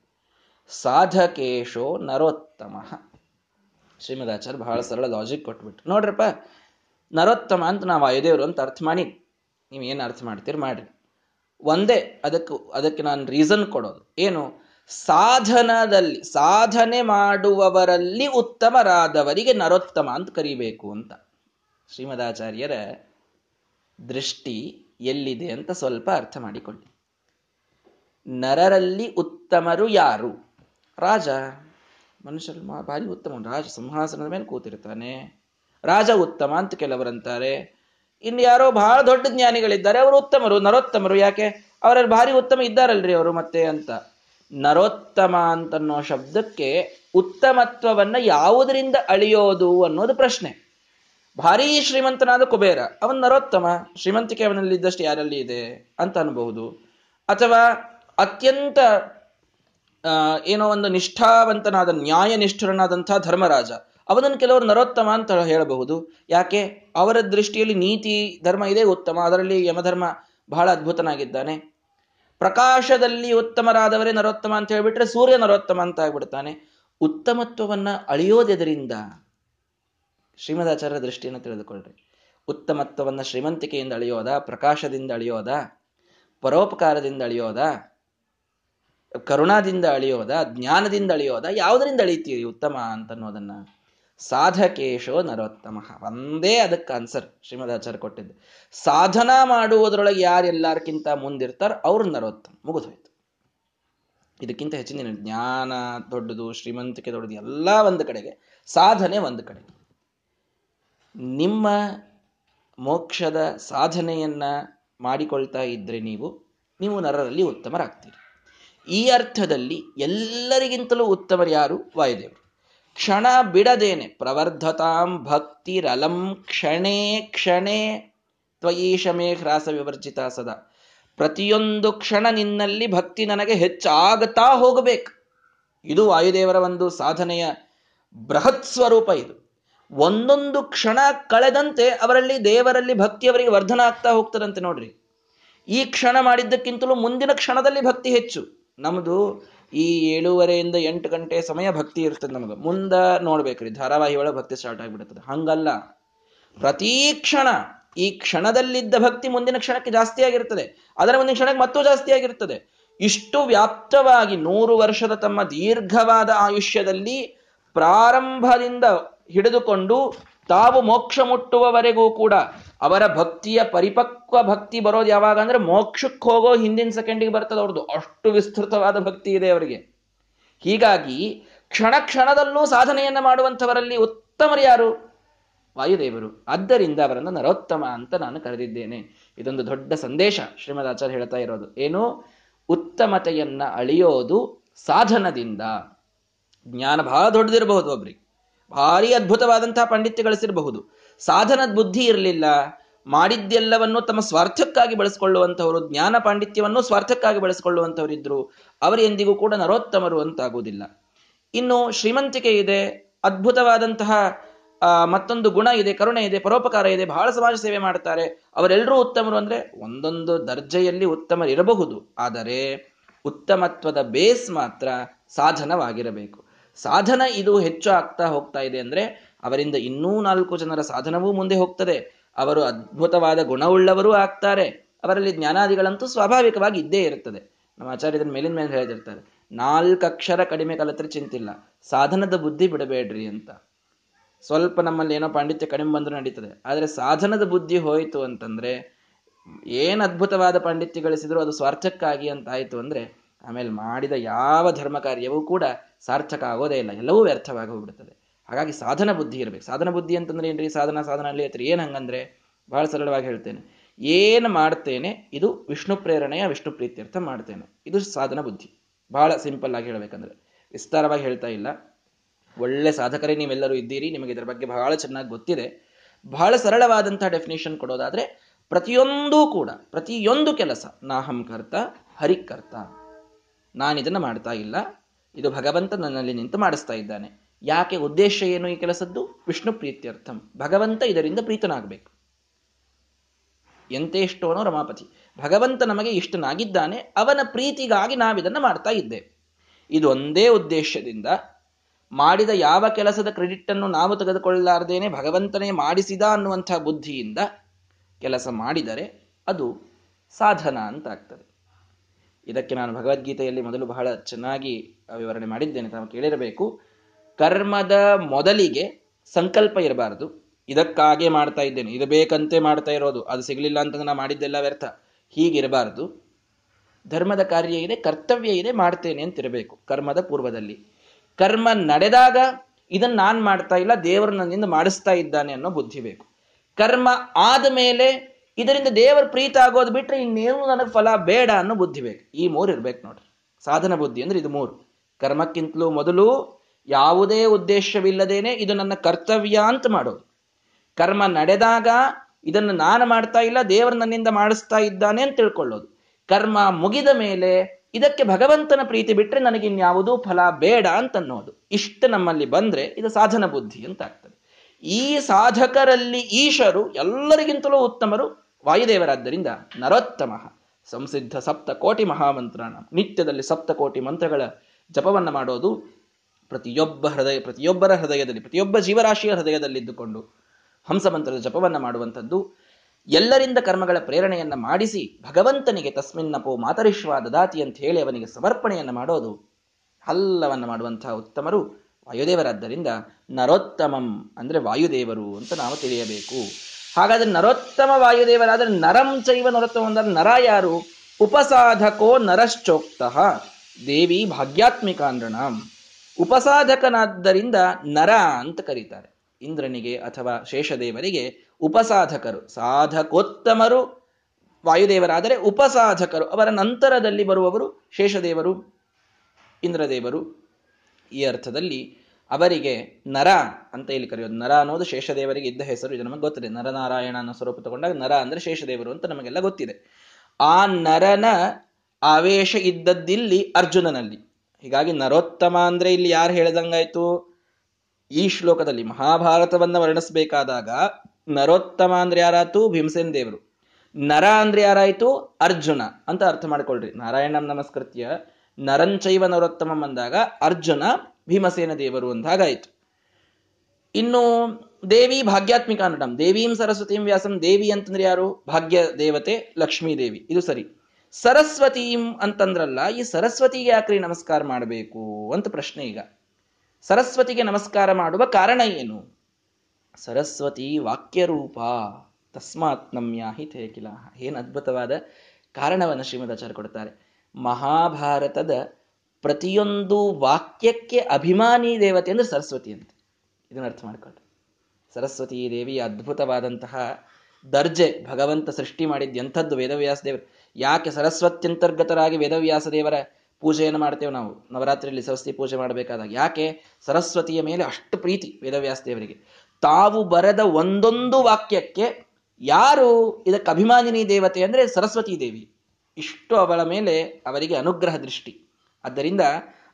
ಸಾಧಕೇಶೋ ನರೋತ್ತಮ. ಶ್ರೀಮದಾಚಾರ್ಯ ಬಹಳ ಸರಳ ಲಾಜಿಕ್ ಕೊಟ್ಬಿಟ್ರು. ನೋಡ್ರಪ್ಪ, ನರೋತ್ತಮ ಅಂತ ನಾವು ವಾಯುದೇವರು ಅಂತ ಅರ್ಥ ಮಾಡಿ, ನೀವು ಏನು ಅರ್ಥ ಮಾಡ್ತೀರಿ ಮಾಡ್ರಿ. ಒಂದೇ, ಅದಕ್ಕೆ ಅದಕ್ಕೆ ನಾನು ರೀಸನ್ ಕೊಡೋದು. ಏನು? ಸಾಧನದಲ್ಲಿ, ಸಾಧನೆ ಮಾಡುವವರಲ್ಲಿ ಉತ್ತಮರಾದವರಿಗೆ ನರೋತ್ತಮ ಅಂತ ಕರಿಬೇಕು ಅಂತ. ಶ್ರೀಮದಾಚಾರ್ಯರ ದೃಷ್ಟಿ ಎಲ್ಲಿದೆ ಅಂತ ಸ್ವಲ್ಪ ಅರ್ಥ ಮಾಡಿಕೊಳ್ಳಿ. ನರರಲ್ಲಿ ಉತ್ತಮರು ಯಾರು? ರಾಜ. ಮನುಷ್ಯರು ಭಾರಿ ಉತ್ತಮ ರಾಜ ಸಿಂಹಾಸನದ ಮೇಲೆ ಕೂತಿರ್ತಾನೆ. ರಾಜ ಉತ್ತಮ ಅಂತ ಕೆಲವರಂತಾರೆ. ಇನ್ನು ಯಾರೋ ಬಹಳ ದೊಡ್ಡ ಜ್ಞಾನಿಗಳಿದ್ದಾರೆ. ಅವರು ಉತ್ತಮರು, ನರೋತ್ತಮರು. ಯಾಕೆ? ಅವರಲ್ಲಿ ಭಾರಿ ಉತ್ತಮ ಇದ್ದಾರಲ್ರಿ ಅವರು ಮತ್ತೆ ಅಂತ. ನರೋತ್ತಮ ಅಂತನ್ನೋ ಶಬ್ದಕ್ಕೆ ಉತ್ತಮತ್ವವನ್ನ ಯಾವುದರಿಂದ ಅಳಿಯೋದು ಅನ್ನೋದು ಪ್ರಶ್ನೆ. ಭಾರೀ ಶ್ರೀಮಂತನಾದ ಕುಬೇರ, ಅವನ್ ನರೋತ್ತಮ, ಶ್ರೀಮಂತಿಕೆ ಅವನಲ್ಲಿದ್ದಷ್ಟು ಯಾರಲ್ಲಿ ಇದೆ ಅಂತ ಅನ್ಬಹುದು. ಅಥವಾ ಅತ್ಯಂತ ಏನೋ ಒಂದು ನಿಷ್ಠಾವಂತನಾದ ನ್ಯಾಯ ನಿಷ್ಠರನಾದಂತಹ ಧರ್ಮರಾಜ, ಅವನನ್ನು ಕೆಲವರು ನರೋತ್ತಮ ಅಂತ ಹೇಳಬಹುದು. ಯಾಕೆ? ಅವರ ದೃಷ್ಟಿಯಲ್ಲಿ ನೀತಿ, ಧರ್ಮ ಇದೆ, ಉತ್ತಮ. ಅದರಲ್ಲಿ ಯಮಧರ್ಮ ಬಹಳ ಅದ್ಭುತನಾಗಿದ್ದಾನೆ. ಪ್ರಕಾಶದಲ್ಲಿ ಉತ್ತಮರಾದವರೇ ನರೋತ್ತಮ ಅಂತ ಹೇಳಿಬಿಟ್ರೆ ಸೂರ್ಯ ನರೋತ್ತಮ ಅಂತ ಆಗ್ಬಿಡ್ತಾನೆ. ಉತ್ತಮತ್ವವನ್ನ ಅಳಿಯೋದೆದರಿಂದ ಶ್ರೀಮದಾಚಾರ್ಯ ದೃಷ್ಟಿಯನ್ನು ತಿಳಿದುಕೊಳ್ಳ್ರಿ ಉತ್ತಮತ್ವವನ್ನ ಶ್ರೀಮಂತಿಕೆಯಿಂದ ಅಳಿಯೋದ, ಪ್ರಕಾಶದಿಂದ ಅಳಿಯೋದ, ಪರೋಪಕಾರದಿಂದ ಅಳಿಯೋದ, ಕರುಣಾದಿಂದ ಅಳಿಯೋದ, ಜ್ಞಾನದಿಂದ ಅಳಿಯೋದ, ಯಾವುದರಿಂದ ಅಳಿತೀರಿ ಉತ್ತಮ ಅಂತನ್ನೋದನ್ನ ಸಾಧಕೇಶೋ ನರೋತ್ತಮ. ಒಂದೇ ಅದಕ್ಕೆ ಆನ್ಸರ್ ಶ್ರೀಮದಾಚಾರ್ಯ ಕೊಟ್ಟಿದ್ದು. ಸಾಧನಾ ಮಾಡುವುದರೊಳಗೆ ಯಾರೆಲ್ಲಾರ್ಕಿಂತ ಮುಂದಿರ್ತಾರ ಅವ್ರ ನರೋತ್ತಮ. ಮುಗಿದೋಯ್ತು ಇದಕ್ಕಿಂತ ಹೆಚ್ಚಿನ ಜ್ಞಾನ ದೊಡ್ಡದು, ಶ್ರೀಮಂತಿಕೆ ದೊಡ್ಡದು, ಎಲ್ಲ ಒಂದು ಕಡೆಗೆ ಸಾಧನೆ ಒಂದು ಕಡೆ. ನಿಮ್ಮ ಮೋಕ್ಷದ ಸಾಧನೆಯನ್ನ ಮಾಡಿಕೊಳ್ತಾ ಇದ್ರೆ ನೀವು ನೀವು ನರರಲ್ಲಿ ಉತ್ತಮರಾಗ್ತೀರಿ. ಈ ಅರ್ಥದಲ್ಲಿ ಎಲ್ಲರಿಗಿಂತಲೂ ಉತ್ತಮರು ಯಾರು? ವಾಯುದೇವರು. ಕ್ಷಣ ಬಿಡದೇನೆ. ಪ್ರವರ್ಧತಾಂ ಭಕ್ತಿರಲಂ ಕ್ಷಣೇ ಕ್ಷಣೇ ತ್ವಯೀಶಮೇ ಹ್ರಾಸ ವಿವರ್ಜಿತ ಸದಾ. ಪ್ರತಿಯೊಂದು ಕ್ಷಣ ನಿನ್ನಲ್ಲಿ ಭಕ್ತಿ ನನಗೆ ಹೆಚ್ಚಾಗತಾ ಹೋಗಬೇಕು. ಇದು ವಾಯುದೇವರ ಒಂದು ಸಾಧನೆಯ ಬೃಹತ್ ಸ್ವರೂಪ ಇದು. ಒಂದೊಂದು ಕ್ಷಣ ಕಳೆದಂತೆ ಅವರಲ್ಲಿ ದೇವರಲ್ಲಿ ಭಕ್ತಿ ಅವರಿಗೆ ವರ್ಧನ ಆಗ್ತಾ ಹೋಗ್ತದಂತೆ ನೋಡ್ರಿ. ಈ ಕ್ಷಣ ಮಾಡಿದ್ದಕ್ಕಿಂತಲೂ ಮುಂದಿನ ಕ್ಷಣದಲ್ಲಿ ಭಕ್ತಿ ಹೆಚ್ಚು. ನಮ್ದು ಈ ಏಳುವರೆಯಿಂದ ಎಂಟು ಗಂಟೆ ಸಮಯ ಭಕ್ತಿ ಇರ್ತದೆ ನಮಗೆ ಮುಂದ ನೋಡ್ಬೇಕ್ರಿ ಧಾರಾವಾಹಿ ಒಳಗೆ ಭಕ್ತಿ ಸ್ಟಾರ್ಟ್ ಆಗಿಬಿಡುತ್ತದೆ. ಹಂಗಲ್ಲ. ಪ್ರತಿ ಕ್ಷಣ, ಈ ಕ್ಷಣದಲ್ಲಿದ್ದ ಭಕ್ತಿ ಮುಂದಿನ ಕ್ಷಣಕ್ಕೆ ಜಾಸ್ತಿ ಆಗಿರ್ತದೆ. ಅದರ ಮುಂದಿನ ಕ್ಷಣಕ್ಕೆ ಮತ್ತೂ ಜಾಸ್ತಿ ಆಗಿರ್ತದೆ. ಇಷ್ಟು ವ್ಯಾಪ್ತವಾಗಿ ನೂರು ವರ್ಷದ ತಮ್ಮ ದೀರ್ಘವಾದ ಆಯುಷ್ಯದಲ್ಲಿ ಪ್ರಾರಂಭದಿಂದ ಹಿಡಿದುಕೊಂಡು ತಾವು ಮೋಕ್ಷ ಮುಟ್ಟುವವರೆಗೂ ಕೂಡ ಅವರ ಭಕ್ತಿಯ ಪರಿಪಕ್ವ ಭಕ್ತಿ ಬರೋದು ಯಾವಾಗ ಅಂದ್ರೆ ಮೋಕ್ಷಕ್ಕೆ ಹೋಗೋ ಹಿಂದಿನ ಸೆಕೆಂಡಿಗೆ ಬರ್ತದೆ ಅವ್ರದ್ದು. ಅಷ್ಟು ವಿಸ್ತೃತವಾದ ಭಕ್ತಿ ಇದೆ ಅವರಿಗೆ. ಹೀಗಾಗಿ ಕ್ಷಣ ಕ್ಷಣದಲ್ಲೂ ಸಾಧನೆಯನ್ನ ಮಾಡುವಂಥವರಲ್ಲಿ ಉತ್ತಮರು ಯಾರು? ವಾಯುದೇವರು. ಆದ್ದರಿಂದ ಅವರನ್ನು ನರೋತ್ತಮ ಅಂತ ನಾನು ಕರೆದಿದ್ದೇನೆ. ಇದೊಂದು ದೊಡ್ಡ ಸಂದೇಶ ಶ್ರೀಮದ್ ಆಚಾರ್ಯ ಹೇಳ್ತಾ ಇರೋದು. ಏನು? ಉತ್ತಮತೆಯನ್ನ ಅಳಿಯೋದು ಸಾಧನದಿಂದ. ಜ್ಞಾನ ಬಹಳ ದೊಡ್ಡದಿರಬಹುದು ಒಬ್ರಿಗೆ. ಭಾರಿ ಅದ್ಭುತವಾದಂತಹ ಪಾಂಡಿತ್ಯ ಗಳಿಸಿರಬಹುದು ಸಾಧನದ ಬುದ್ಧಿ ಇರಲಿಲ್ಲ, ಮಾಡಿದ್ದೆಲ್ಲವನ್ನು ತಮ್ಮ ಸ್ವಾರ್ಥಕ್ಕಾಗಿ ಬಳಸಿಕೊಳ್ಳುವಂಥವರು ಜ್ಞಾನ ಪಾಂಡಿತ್ಯವನ್ನು ಸ್ವಾರ್ಥಕ್ಕಾಗಿ ಬಳಸಿಕೊಳ್ಳುವಂಥವರಿದ್ದರು ಅವರು ಎಂದಿಗೂ ಕೂಡ ನರೋತ್ತಮರು ಅಂತಾಗುವುದಿಲ್ಲ. ಇನ್ನು ಶ್ರೀಮಂತಿಕೆ ಇದೆ, ಅದ್ಭುತವಾದಂತಹ ಮತ್ತೊಂದು ಗುಣ ಇದೆ, ಕರುಣೆ ಇದೆ, ಪರೋಪಕಾರ ಇದೆ, ಬಹಳ ಸಮಾಜ ಸೇವೆ ಮಾಡ್ತಾರೆ. ಅವರೆಲ್ಲರೂ ಉತ್ತಮರು ಅಂದ್ರೆ ಒಂದೊಂದು ದರ್ಜೆಯಲ್ಲಿ ಉತ್ತಮರಿರಬಹುದು. ಆದರೆ ಉತ್ತಮತ್ವದ ಬೇಸ್ ಮಾತ್ರ ಸಾಧನವಾಗಿರಬೇಕು. ಸಾಧನ ಇದು ಹೆಚ್ಚು ಆಗ್ತಾ ಹೋಗ್ತಾ ಇದೆ ಅಂದ್ರೆ ಅವರಿಂದ ಇನ್ನೂ ನಾಲ್ಕು ಜನರ ಸಾಧನವೂ ಮುಂದೆ ಹೋಗ್ತದೆ. ಅವರು ಅದ್ಭುತವಾದ ಗುಣವುಳ್ಳವರೂ ಆಗ್ತಾರೆ. ಅವರಲ್ಲಿ ಜ್ಞಾನಾದಿಗಳಂತೂ ಸ್ವಾಭಾವಿಕವಾಗಿ ಇದ್ದೇ ಇರುತ್ತದೆ. ನಮ್ಮ ಆಚಾರ್ಯದ ಮೇಲಿನ ಮೇಲೆ ಹೇಳಿದಿರ್ತಾರೆ ನಾಲ್ಕು ಅಕ್ಷರ ಕಡಿಮೆ ಕಲತ್ರೆ ಚಿಂತಿಲ್ಲ, ಸಾಧನದ ಬುದ್ಧಿ ಬಿಡಬೇಡ್ರಿ ಅಂತ. ಸ್ವಲ್ಪ ನಮ್ಮಲ್ಲಿ ಏನೋ ಪಾಂಡಿತ್ಯ ಕಡಿಮೆ ಬಂದರೂ ನಡೀತದೆ. ಆದರೆ ಸಾಧನದ ಬುದ್ಧಿ ಹೋಯಿತು ಅಂತಂದ್ರೆ, ಏನು ಅದ್ಭುತವಾದ ಪಾಂಡಿತ್ಯ ಗಳಿಸಿದ್ರು ಅದು ಸ್ವಾರ್ಥಕ್ಕಾಗಿ ಅಂತ ಆಯಿತು ಅಂದ್ರೆ, ಆಮೇಲೆ ಮಾಡಿದ ಯಾವ ಧರ್ಮ ಕಾರ್ಯವೂ ಕೂಡ ಸಾರ್ಥಕ ಆಗೋದೇ ಇಲ್ಲ. ಎಲ್ಲವೂ ವ್ಯರ್ಥವಾಗಿ ಹಾಗಾಗಿ ಸಾಧನ ಬುದ್ಧಿ ಇರಬೇಕು. ಸಾಧನ ಬುದ್ಧಿ ಅಂತಂದ್ರೆ ಏನ್ರಿ? ಸಾಧನ ಸಾಧನ ಅಲ್ಲಿ ಹತ್ರ ಏನ್ ಹಂಗಂದ್ರೆ ಬಹಳ ಸರಳವಾಗಿ ಹೇಳ್ತೇನೆ. ಏನು ಮಾಡ್ತೇನೆ? ಇದು ವಿಷ್ಣು ಪ್ರೇರಣೆಯ ವಿಷ್ಣು ಪ್ರೀತ್ಯರ್ಥ ಮಾಡ್ತೇನೆ. ಇದು ಸಾಧನ ಬುದ್ಧಿ. ಬಹಳ ಸಿಂಪಲ್ ಆಗಿ ಹೇಳ್ಬೇಕಂದ್ರೆ. ವಿಸ್ತಾರವಾಗಿ ಹೇಳ್ತಾ ಇಲ್ಲ. ಒಳ್ಳೆ ಸಾಧಕರೇ ನೀವೆಲ್ಲರೂ ಇದ್ದೀರಿ. ನಿಮಗೆ ಇದರ ಬಗ್ಗೆ ಬಹಳ ಚೆನ್ನಾಗಿ ಗೊತ್ತಿದೆ. ಬಹಳ ಸರಳವಾದಂತಹ ಡೆಫಿನೇಷನ್ ಕೊಡೋದಾದ್ರೆ ಪ್ರತಿಯೊಂದೂ ಕೂಡ, ಪ್ರತಿಯೊಂದು ಕೆಲಸ, ನಾಹಂ ಕರ್ತ ಹರಿಕರ್ತ ನಾನಿದನ್ನು ಮಾಡ್ತಾ ಇಲ್ಲ. ಇದು ಭಗವಂತ ನನ್ನಲ್ಲಿ ನಿಂತು ಮಾಡಿಸ್ತಾ ಇದ್ದಾನೆ. ಯಾಕೆ ಉದ್ದೇಶ ಏನು ಈ ಕೆಲಸದ್ದು? ವಿಷ್ಣು ಪ್ರೀತ್ಯರ್ಥಂ. ಭಗವಂತ ಇದರಿಂದ ಪ್ರೀತನಾಗಬೇಕು. ಎಂತೆಷ್ಟೋನೋ ರಮಾಪತಿ. ಭಗವಂತ ನಮಗೆ ಇಷ್ಟನಾಗಿದ್ದಾನೆ, ಅವನ ಪ್ರೀತಿಗಾಗಿ ನಾವಿದನ್ನು ಮಾಡ್ತಾ ಇದ್ದೇವೆ. ಇದೊಂದೇ ಉದ್ದೇಶದಿಂದ ಮಾಡಿದ ಯಾವ ಕೆಲಸದ ಕ್ರೆಡಿಟ್ ಅನ್ನು ನಾವು ತೆಗೆದುಕೊಳ್ಳಲಾರ್ದೇನೆ ಭಗವಂತನೇ ಮಾಡಿಸಿದ ಅನ್ನುವಂಥ ಬುದ್ಧಿಯಿಂದ ಕೆಲಸ ಮಾಡಿದರೆ ಅದು ಸಾಧನ ಅಂತ ಆಗ್ತದೆ ಇದಕ್ಕೆ ನಾನು ಭಗವದ್ಗೀತೆಯಲ್ಲಿ ಮೊದಲು ಬಹಳ ಚೆನ್ನಾಗಿ ವಿವರಣೆ ಮಾಡಿದ್ದೇನೆ, ತಾವು ಕೇಳಿರಬೇಕು. ಕರ್ಮದ ಮೊದಲಿಗೆ ಸಂಕಲ್ಪ ಇರಬಾರದು. ಇದಕ್ಕಾಗೆ ಮಾಡ್ತಾ ಇದ್ದೇನೆ. ಇದು ಬೇಕಂತೆ ಮಾಡ್ತಾ ಇರೋದು. ಅದು ಸಿಗಲಿಲ್ಲ ಅಂತಂದ್ರೆ ನಾ ಮಾಡಿದ್ದೆಲ್ಲ ವ್ಯರ್ಥ. ಹೀಗಿರಬಾರದು. ಧರ್ಮದ ಕಾರ್ಯ ಇದೆ, ಕರ್ತವ್ಯ ಇದೆ, ಮಾಡ್ತೇನೆ ಅಂತಿರಬೇಕು ಕರ್ಮದ ಪೂರ್ವದಲ್ಲಿ. ಕರ್ಮ ನಡೆದಾಗ ಇದನ್ನ ನಾನು ಮಾಡ್ತಾ ಇಲ್ಲ, ದೇವರು ನನ್ನಿಂದ ಮಾಡಿಸ್ತಾ ಇದ್ದಾನೆ ಅನ್ನೋ ಬುದ್ಧಿ ಬೇಕು. ಕರ್ಮ ಆದ ಮೇಲೆ ಇದರಿಂದ ದೇವರ ಪ್ರೀತ ಆಗೋದು ಬಿಟ್ರೆ ಇನ್ನೇನು ನನಗೆ ಫಲ ಬೇಡ ಅನ್ನೋ ಬುದ್ಧಿ ಬೇಕು. ಈ ಮೂರು ಇರ್ಬೇಕು ನೋಡ್ರಿ. ಸಾಧನ ಬುದ್ಧಿ ಅಂದ್ರೆ ಇದು ಮೂರು. ಕರ್ಮಕ್ಕಿಂತಲೂ ಮೊದಲು ಯಾವುದೇ ಉದ್ದೇಶವಿಲ್ಲದೇನೆ ಇದು ನನ್ನ ಕರ್ತವ್ಯ ಅಂತ ಮಾಡೋದು. ಕರ್ಮ ನಡೆದಾಗ ಇದನ್ನು ನಾನು ಮಾಡ್ತಾ ಇಲ್ಲ, ದೇವರು ನನ್ನಿಂದ ಮಾಡಿಸ್ತಾ ಇದ್ದಾನೆ ಅಂತ ತಿಳ್ಕೊಳ್ಳೋದು. ಕರ್ಮ ಮುಗಿದ ಮೇಲೆ ಇದಕ್ಕೆ ಭಗವಂತನ ಪ್ರೀತಿ ಬಿಟ್ಟರೆ ನನಗಿನ್ಯಾವುದೂ ಫಲ ಬೇಡ ಅಂತ ಅನ್ನೋದು ಇಷ್ಟ ನಮ್ಮಲ್ಲಿ ಬಂದ್ರೆ ಇದು ಸಾಧನ ಬುದ್ಧಿ ಅಂತ ಆಗ್ತದೆ. ಈ ಸಾಧಕರಲ್ಲಿ ಈಶರು ಎಲ್ಲರಿಗಿಂತಲೂ ಉತ್ತಮರು ವಾಯುದೇವರಾದ್ದರಿಂದ ನರೋತ್ತಮ ಸಂಸಿದ್ಧ ಸಪ್ತ ಕೋಟಿ ಮಹಾಮಂತ್ರಣ. ನಿತ್ಯದಲ್ಲಿ ಸಪ್ತ ಕೋಟಿ ಮಂತ್ರಗಳ ಜಪವನ್ನು ಮಾಡೋದು ಪ್ರತಿಯೊಬ್ಬ ಹೃದಯ, ಪ್ರತಿಯೊಬ್ಬರ ಹೃದಯದಲ್ಲಿ, ಪ್ರತಿಯೊಬ್ಬ ಜೀವರಾಶಿಯ ಹೃದಯದಲ್ಲಿದ್ದುಕೊಂಡು ಹಂಸಮಂತ್ರದ ಜಪವನ್ನು ಮಾಡುವಂಥದ್ದು, ಎಲ್ಲರಿಂದ ಕರ್ಮಗಳ ಪ್ರೇರಣೆಯನ್ನ ಮಾಡಿಸಿ ಭಗವಂತನಿಗೆ ತಸ್ಮಿನ್ನಪೋ ಮಾತರಿಶ್ವ ದದಾತಿ ಅಂತ ಹೇಳಿ ಅವನಿಗೆ ಸಮರ್ಪಣೆಯನ್ನು ಮಾಡೋದು ಹಲ್ಲವನ್ನು ಮಾಡುವಂತಹ ಉತ್ತಮರು ವಾಯುದೇವರಾದ್ದರಿಂದ ನರೋತ್ತಮಂ ಅಂದ್ರೆ ವಾಯುದೇವರು ಅಂತ ನಾವು ತಿಳಿಯಬೇಕು. ಹಾಗಾದ್ರೆ ನರೋತ್ತಮ ವಾಯುದೇವರಾದರೆ ನರಂ ಚೈವ ನರೋತ್ತಮ ಅಂದ್ರೆ ನರ ಯಾರು? ಉಪಸಾಧಕೋ ನರಶ್ಚೋಕ್ತ ದೇವಿ ಭಾಗ್ಯಾತ್ಮಿಕ ಅಂದ್ರಣ ಉಪಸಾಧಕನಾದ್ದರಿಂದ ನರ ಅಂತ ಕರೀತಾರೆ. ಇಂದ್ರನಿಗೆ ಅಥವಾ ಶೇಷದೇವರಿಗೆ ಉಪಸಾಧಕರು, ಸಾಧಕೋತ್ತಮರು, ವಾಯುದೇವರಾದರೆ ಉಪಸಾಧಕರು. ಅವರ ನಂತರದಲ್ಲಿ ಬರುವವರು ಶೇಷದೇವರು, ಇಂದ್ರದೇವರು. ಈ ಅರ್ಥದಲ್ಲಿ ಅವರಿಗೆ ನರ ಅಂತ ಇಲ್ಲಿ ಕರೆಯೋದು. ನರ ಅನ್ನೋದು ಶೇಷದೇವರಿಗೆ ಇದ್ದ ಹೆಸರು, ಇದು ನಮಗೆ ಗೊತ್ತಿದೆ. ನರನಾರಾಯಣ ಅನ್ನೋ ಸ್ವರೂಪ ತಗೊಂಡಾಗ ನರ ಅಂದ್ರೆ ಶೇಷದೇವರು ಅಂತ ನಮಗೆಲ್ಲ ಗೊತ್ತಿದೆ. ಆ ನರನ ಆವೇಶ ಇದ್ದದ್ದಿಲ್ಲಿ ಅರ್ಜುನನಲ್ಲಿ. ಹೀಗಾಗಿ ನರೋತ್ತಮ ಅಂದ್ರೆ ಇಲ್ಲಿ ಯಾರು ಹೇಳ್ದಂಗಾಯ್ತು? ಈ ಶ್ಲೋಕದಲ್ಲಿ ಮಹಾಭಾರತವನ್ನ ವರ್ಣಿಸಬೇಕಾದಾಗ ನರೋತ್ತಮ ಅಂದ್ರೆ ಯಾರಾಯ್ತು? ಭೀಮಸೇನ್ ದೇವರು. ನರ ಅಂದ್ರೆ ಯಾರಾಯ್ತು? ಅರ್ಜುನ ಅಂತ ಅರ್ಥ ಮಾಡ್ಕೊಳ್ರಿ. ನಾರಾಯಣಂ ನಮಸ್ಕೃತ್ಯ. ನರಂಚೈವ ನರೋತ್ತಮ ಅಂದಾಗ ಅರ್ಜುನ, ಭೀಮಸೇನ ದೇವರು ಅಂದಾಗಾಯ್ತು. ಇನ್ನು ದೇವಿ ಭಾಗ್ಯಾತ್ಮಿಕ ಅನ್ನಡಂ ದೇವೀಂ ಸರಸ್ವತೀಂ ವ್ಯಾಸಂ. ದೇವಿ ಅಂತಂದ್ರೆ ಯಾರು? ಭಾಗ್ಯ ದೇವತೆ ಲಕ್ಷ್ಮೀ ದೇವಿ. ಇದು ಸರಿ. ಸರಸ್ವತೀಂ ಅಂತಂದ್ರಲ್ಲ, ಈ ಸರಸ್ವತಿಗೆ ಯಾಕ್ರಿ ನಮಸ್ಕಾರ ಮಾಡಬೇಕು ಅಂತ ಪ್ರಶ್ನೆ ಈಗ. ಸರಸ್ವತಿಗೆ ನಮಸ್ಕಾರ ಮಾಡುವ ಕಾರಣ ಏನು? ಸರಸ್ವತಿ ವಾಕ್ಯರೂಪ ತಸ್ಮಾತ್ ನಮ್ಯಾಹಿ ತೇಕಿಲ ಏನ್ ಅದ್ಭುತವಾದ ಕಾರಣವನ್ನು ಶ್ರೀಮದಾಚಾರ್ಯ ಕೊಡ್ತಾರೆ. ಮಹಾಭಾರತದ ಪ್ರತಿಯೊಂದು ವಾಕ್ಯಕ್ಕೆ ಅಭಿಮಾನಿ ದೇವತೆ ಅಂದ್ರೆ ಸರಸ್ವತಿ ಅಂತ. ಇದನ್ನ ಅರ್ಥ ಮಾಡ್ಕೊಳ್ಳಿ ಸರಸ್ವತಿ ದೇವಿಯ ಅದ್ಭುತವಾದಂತಹ ದರ್ಜೆ ಭಗವಂತ ಸೃಷ್ಟಿ ಮಾಡಿದ್ದು ಎಂಥದ್ದು ವೇದವ್ಯಾಸ ಯಾಕೆ ಸರಸ್ವತ್ಯಂತರ್ಗತರಾಗಿ ವೇದವ್ಯಾಸ ದೇವರ ಪೂಜೆಯನ್ನು ಮಾಡ್ತೇವೆ ನಾವು? ನವರಾತ್ರಿಯಲ್ಲಿ ಸರಸ್ವತಿ ಪೂಜೆ ಮಾಡಬೇಕಾದಾಗ ಯಾಕೆ? ಸರಸ್ವತಿಯ ಮೇಲೆ ಅಷ್ಟು ಪ್ರೀತಿ ವೇದವ್ಯಾಸ ದೇವರಿಗೆ ತಾವು ಬರೆದ ಒಂದೊಂದು ವಾಕ್ಯಕ್ಕೆ ಯಾರು ಇದಕ್ಕೆ ಅಭಿಮಾನಿನಿ ದೇವತೆ ಅಂದರೆ ಸರಸ್ವತಿ ದೇವಿ. ಇಷ್ಟು ಅವಳ ಮೇಲೆ ಅವರಿಗೆ ಅನುಗ್ರಹ ದೃಷ್ಟಿ. ಆದ್ದರಿಂದ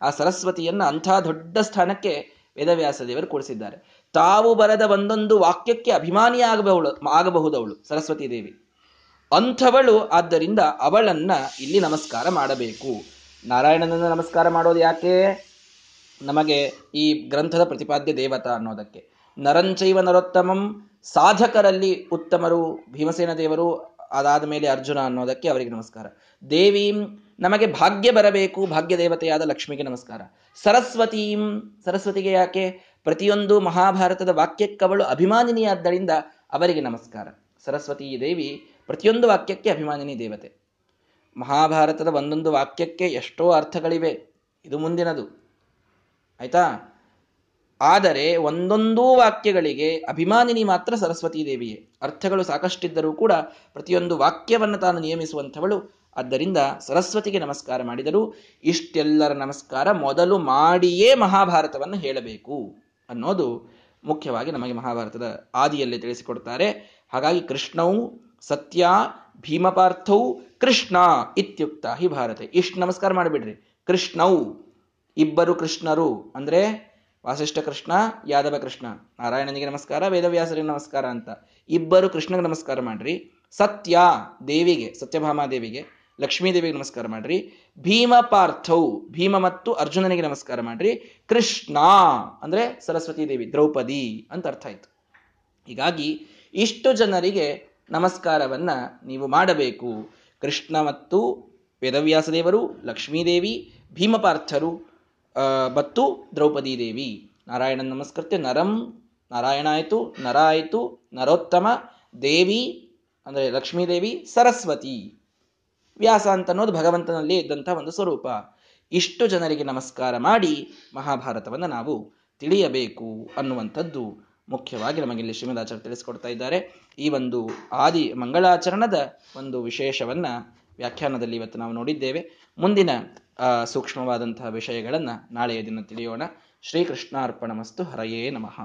ಆ ಸರಸ್ವತಿಯನ್ನು ಅಂಥ ದೊಡ್ಡ ಸ್ಥಾನಕ್ಕೆ ವೇದವ್ಯಾಸ ದೇವರು ಕೂಡಿಸಿದ್ದಾರೆ. ತಾವು ಬರೆದ ಒಂದೊಂದು ವಾಕ್ಯಕ್ಕೆ ಅಭಿಮಾನಿ ಆಗಬಹುಳು ಆಗಬಹುದವಳು ಸರಸ್ವತಿ ದೇವಿ. ಅಂಥವಳು, ಆದ್ದರಿಂದ ಅವಳನ್ನ ಇಲ್ಲಿ ನಮಸ್ಕಾರ ಮಾಡಬೇಕು. ನಾರಾಯಣನನ್ನು ನಮಸ್ಕಾರ ಮಾಡೋದು ಯಾಕೆ? ನಮಗೆ ಈ ಗ್ರಂಥದ ಪ್ರತಿಪಾದ್ಯ ದೇವತಾ ಅನ್ನೋದಕ್ಕೆ. ನರಂಚೈವ ನರೋತ್ತಮಂ, ಸಾಧಕರಲ್ಲಿ ಉತ್ತಮರು ಭೀಮಸೇನ ದೇವರು, ಅದಾದ ಮೇಲೆ ಅರ್ಜುನ ಅನ್ನೋದಕ್ಕೆ ಅವರಿಗೆ ನಮಸ್ಕಾರ. ದೇವೀಂ, ನಮಗೆ ಭಾಗ್ಯ ಬರಬೇಕು, ಭಾಗ್ಯ ದೇವತೆಯಾದ ಲಕ್ಷ್ಮಿಗೆ ನಮಸ್ಕಾರ. ಸರಸ್ವತೀಂ, ಸರಸ್ವತಿಗೆ ಯಾಕೆ? ಪ್ರತಿಯೊಂದು ಮಹಾಭಾರತದ ವಾಕ್ಯಕ್ಕವಳು ಅಭಿಮಾನಿನಿಯಾದ್ದರಿಂದ ಅವರಿಗೆ ನಮಸ್ಕಾರ. ಸರಸ್ವತಿ ದೇವಿ ಪ್ರತಿಯೊಂದು ವಾಕ್ಯಕ್ಕೆ ಅಭಿಮಾನಿನಿ ದೇವತೆ. ಮಹಾಭಾರತದ ಒಂದೊಂದು ವಾಕ್ಯಕ್ಕೆ ಎಷ್ಟೋ ಅರ್ಥಗಳಿವೆ. ಇದು ಮುಂದಿನದು. ಆಯ್ತಾ? ಆದರೆ ಒಂದೊಂದೂ ವಾಕ್ಯಗಳಿಗೆ ಅಭಿಮಾನಿನಿ ಮಾತ್ರ ಸರಸ್ವತಿ ದೇವಿಯೇ. ಅರ್ಥಗಳು ಸಾಕಷ್ಟಿದ್ದರೂ ಕೂಡ ಪ್ರತಿಯೊಂದು ವಾಕ್ಯವನ್ನು ತಾನು ನಿಯಮಿಸುವಂಥವಳು. ಆದ್ದರಿಂದ ಸರಸ್ವತಿಗೆ ನಮಸ್ಕಾರ ಮಾಡಿದರು ಇಷ್ಟೆಲ್ಲರ ನಮಸ್ಕಾರ ಮೊದಲು ಮಾಡಿಯೇ ಮಹಾಭಾರತವನ್ನು ಹೇಳಬೇಕು ಅನ್ನೋದು ಮುಖ್ಯವಾಗಿ ನಮಗೆ ಮಹಾಭಾರತದ ಆದಿಯಲ್ಲಿ ತಿಳಿಸಿಕೊಡ್ತಾರೆ. ಹಾಗಾಗಿ ಕೃಷ್ಣವು ಸತ್ಯ, ಭೀಮಪಾರ್ಥೌ, ಕೃಷ್ಣ ಇತ್ಯುಕ್ತ. ಹಿ ಭಾರತ. ಇಷ್ಟು ನಮಸ್ಕಾರ ಮಾಡಿಬಿಡ್ರಿ. ಕೃಷ್ಣೌ. ಇಬ್ಬರು ಕೃಷ್ಣರು. ಅಂದ್ರೆ ವಾಸಿಷ್ಠ ಕೃಷ್ಣ, ಯಾದವ ಕೃಷ್ಣ. ನಾರಾಯಣನಿಗೆ ನಮಸ್ಕಾರ, ವೇದವ್ಯಾಸರಿಗೆ ನಮಸ್ಕಾರ ಅಂತ. ಇಬ್ಬರು ಕೃಷ್ಣಗೆ ನಮಸ್ಕಾರ ಮಾಡ್ರಿ. ಸತ್ಯ ದೇವಿಗೆ, ಸತ್ಯಭಾಮಾದೇವಿಗೆ ಲಕ್ಷ್ಮೀ ದೇವಿಗೆ ನಮಸ್ಕಾರ ಮಾಡ್ರಿ. ಭೀಮ ಪಾರ್ಥೌ ಭೀಮ ಮತ್ತು ಅರ್ಜುನನಿಗೆ ನಮಸ್ಕಾರ ಮಾಡ್ರಿ. ಕೃಷ್ಣ ಅಂದ್ರೆ ಸರಸ್ವತಿ ದೇವಿ, ದ್ರೌಪದಿ ಅಂತ ಅರ್ಥ ಆಯ್ತು. ಹೀಗಾಗಿ ಇಷ್ಟು ಜನರಿಗೆ ನಮಸ್ಕಾರವನ್ನ ನೀವು ಮಾಡಬೇಕು. ಕೃಷ್ಣ ಮತ್ತು ವೇದವ್ಯಾಸ ದೇವರು ಲಕ್ಷ್ಮೀದೇವಿ ಭೀಮಪಾರ್ಥರು ಮತ್ತು ದ್ರೌಪದಿ ದೇವಿ. ನಾರಾಯಣನ ನಮಸ್ಕೃತ್ಯ. ನರಂ ನಾರಾಯಣ ಆಯಿತು ನರ ಆಯಿತು ನರೋತ್ತಮ, ದೇವಿ, ಅಂದರೆ ಲಕ್ಷ್ಮೀದೇವಿ ಸರಸ್ವತಿ. ವ್ಯಾಸ ಅಂತ ಅನ್ನೋದು ಭಗವಂತನಲ್ಲಿ ಇದ್ದಂಥ ಒಂದು ಸ್ವರೂಪ. ಇಷ್ಟು ಜನರಿಗೆ ನಮಸ್ಕಾರ ಮಾಡಿ ಮಹಾಭಾರತವನ್ನು ನಾವು ತಿಳಿಯಬೇಕು ಅನ್ನುವಂಥದ್ದು. ಮುಖ್ಯವಾಗಿ ನಮಗಿಲ್ಲಿ ಶ್ರೀಮದಾಚಾರ್ಯ ತಿಳಿಸ್ಕೊಡ್ತಾ ಇದ್ದಾರೆ. ಈ ಒಂದು ಆದಿ ಮಂಗಳಾಚರಣದ ಒಂದು ವಿಶೇಷವನ್ನ ವ್ಯಾಖ್ಯಾನದಲ್ಲಿ ಇವತ್ತು ನಾವು ನೋಡಿದ್ದೇವೆ. ಮುಂದಿನ ಸೂಕ್ಷ್ಮವಾದಂತಹ ವಿಷಯಗಳನ್ನು ನಾಳೆಯ ದಿನ ತಿಳಿಯೋಣ. ಶ್ರೀಕೃಷ್ಣಾರ್ಪಣ ಮಸ್ತು ಹರಯೇ ನಮಃ.